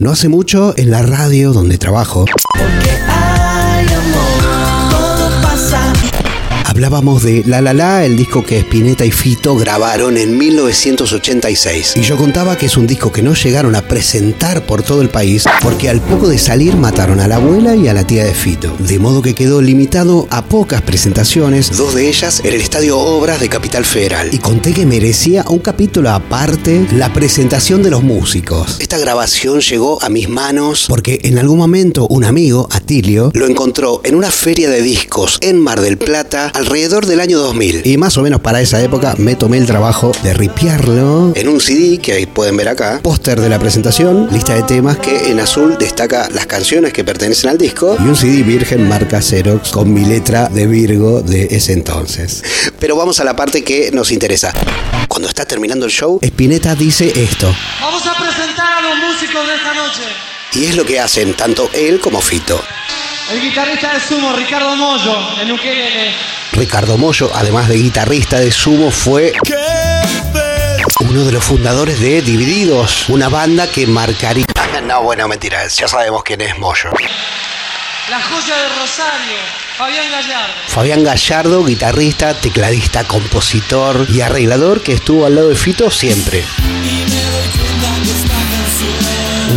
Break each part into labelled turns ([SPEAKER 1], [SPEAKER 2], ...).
[SPEAKER 1] No hace mucho, en la radio donde trabajo, hablábamos de La La La, el disco que Spinetta y Fito grabaron en 1986. Y yo contaba que es un disco que no llegaron a presentar por todo el país porque al poco de salir mataron a la abuela y a la tía de Fito. De modo que quedó limitado a pocas presentaciones, dos de ellas en el Estadio Obras de Capital Federal. Y conté que merecía un capítulo aparte la presentación de los músicos. Esta grabación llegó a mis manos porque en algún momento un amigo, Atilio, lo encontró en una feria de discos en Mar del Plata alrededor del año 2000. Y más o menos para esa época me tomé el trabajo de ripiarlo en un CD que ahí pueden ver acá, póster de la presentación, lista de temas que en azul destaca las canciones que pertenecen al disco y un CD virgen marca Xerox con mi letra de Virgo de ese entonces. Pero vamos a la parte que nos interesa. Cuando está terminando el show, Spinetta dice esto.
[SPEAKER 2] Vamos a presentar a los músicos de esta noche.
[SPEAKER 1] Y es lo que hacen tanto él como Fito.
[SPEAKER 2] El guitarrista de Sumo, Ricardo Mollo, en ukelele.
[SPEAKER 1] Ricardo Mollo, además de guitarrista de Sumo, fue uno de los fundadores de Divididos, una banda que marcaría... No, bueno, mentira, ya sabemos quién es Mollo.
[SPEAKER 2] La joya de Rosario, Fabián Gallardo.
[SPEAKER 1] Fabián Gallardo, guitarrista, tecladista, compositor y arreglador que estuvo al lado de Fito siempre.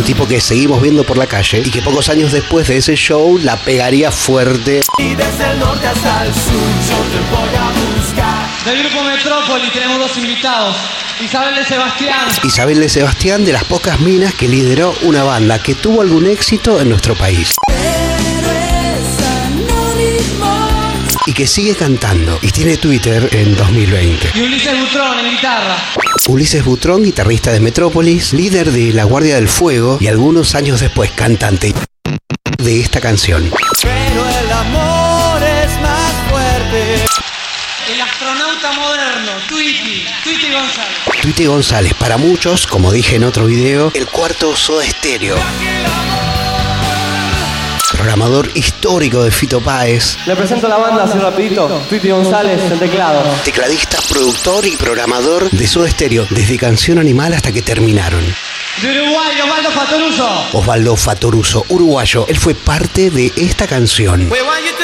[SPEAKER 1] Un tipo que seguimos viendo por la calle y que pocos años después de ese show la pegaría fuerte
[SPEAKER 3] Y desde el norte hasta el sur yo te voy a buscar.
[SPEAKER 2] Del grupo Metrópoli tenemos dos invitados. Isabel de Sebastián.
[SPEAKER 1] Isabel de Sebastián de las pocas minas que lideró una banda que tuvo algún éxito en nuestro país. Y que sigue cantando y tiene Twitter en 2020.
[SPEAKER 2] Y Ulises Butrón en guitarra.
[SPEAKER 1] Ulises Butrón, guitarrista de Metrópolis, líder de La Guardia del Fuego y algunos años después cantante de esta canción.
[SPEAKER 3] Pero el amor es más fuerte.
[SPEAKER 2] El astronauta moderno, Tweety. Tweety González.
[SPEAKER 1] Tweety González, para muchos, como dije en otro video, el cuarto Soda Estéreo. Programador histórico de Fito Páez,
[SPEAKER 4] Le presento a la banda así rapidito. Twitty González en teclado.
[SPEAKER 1] tecladista, productor y programador de Soda Stereo, desde Canción Animal hasta que terminaron.
[SPEAKER 2] De Uruguay, Osvaldo Fatoruso.
[SPEAKER 1] Osvaldo Fatoruso, uruguayo, él fue parte de esta canción.
[SPEAKER 3] We want you to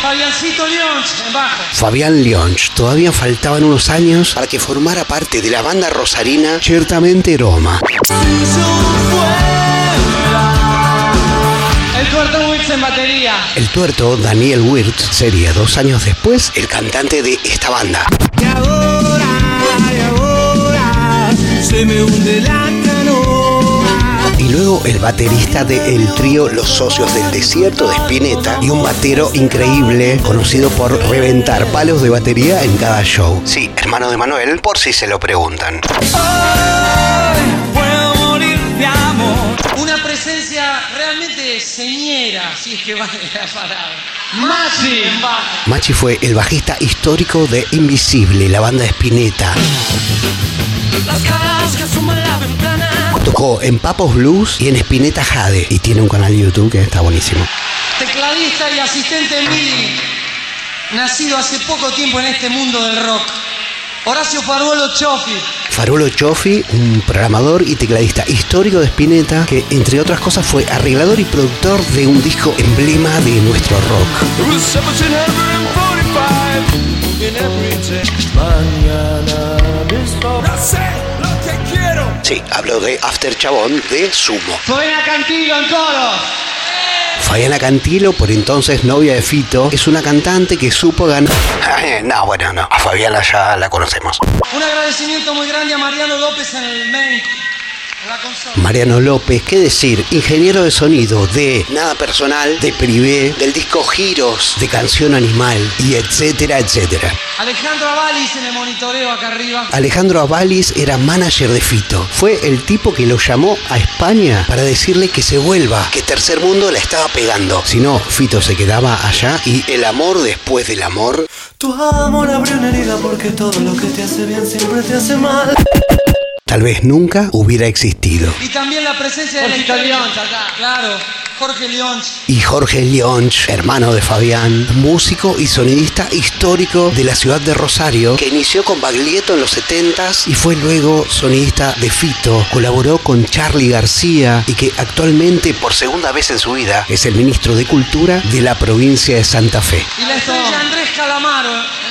[SPEAKER 2] Fabiancito León en bajo.
[SPEAKER 1] Fabián Leonch, todavía faltaban unos años para que formara parte de la banda rosarina Ciertamente Roma.
[SPEAKER 2] El tuerto en batería.
[SPEAKER 1] El tuerto Daniel Wirtz sería dos años después el cantante de esta banda.
[SPEAKER 3] Y ahora, y ahora, se me hunde la.
[SPEAKER 1] Y luego el baterista de el trío Los Socios del Desierto de Spinetta y un batero increíble conocido por reventar palos de batería en cada show. Sí, hermano de Manuel, por si se lo preguntan.
[SPEAKER 3] Hoy puedo morir de amor.
[SPEAKER 2] Una presencia realmente señera, si es que vale la palabra. Machi.
[SPEAKER 1] Machi fue el bajista histórico de Invisible, la banda de Spinetta.
[SPEAKER 3] Las caras que asoman la ventana.
[SPEAKER 1] Tocó en Papos Blues y en Spinetta Jade. Y tiene un canal de YouTube que está buenísimo.
[SPEAKER 2] Tecladista y asistente MIDI. Nacido hace poco tiempo en este mundo del rock. Horacio Faruolo Chofi.
[SPEAKER 1] Farolo Choffi, un programador y tecladista histórico de Spinetta, que entre otras cosas fue arreglador y productor de un disco emblema de nuestro rock. Sí, hablo de After Chabón de Sumo.
[SPEAKER 2] Fabiana Cantillo en coros.
[SPEAKER 1] Fabiana Cantilo, por entonces novia de Fito, es una cantante que supo ganar. Ay, No, bueno, no. A Fabiana ya la conocemos.
[SPEAKER 2] Un agradecimiento muy grande a Mariano López en el main.
[SPEAKER 1] Mariano López, qué decir, ingeniero de sonido de Nada Personal, de Privé, del disco Giros, de Canción Animal y etcétera, etcétera.
[SPEAKER 2] Alejandro Avalis en el monitoreo acá arriba.
[SPEAKER 1] Alejandro Avalis era manager de Fito. Fue el tipo que lo llamó a España para decirle que se vuelva, que Tercer Mundo la estaba pegando. Si no, Fito se quedaba allá y el amor después del amor.
[SPEAKER 3] Tu amor abrió una herida porque todo lo que te hace bien siempre te hace mal.
[SPEAKER 1] Tal vez nunca hubiera existido.
[SPEAKER 2] Y también la presencia de historia.
[SPEAKER 4] León, acá.
[SPEAKER 2] Claro, Jorge León.
[SPEAKER 1] Y Jorge Lionch, hermano de Fabián, músico y sonidista histórico de la ciudad de Rosario, que inició con Baglietto en los 70s y fue luego sonidista de Fito, colaboró con Charlie García y que actualmente por segunda vez en su vida es el ministro de Cultura de la provincia de Santa Fe.
[SPEAKER 2] Y la estrella Andrés Calamaro.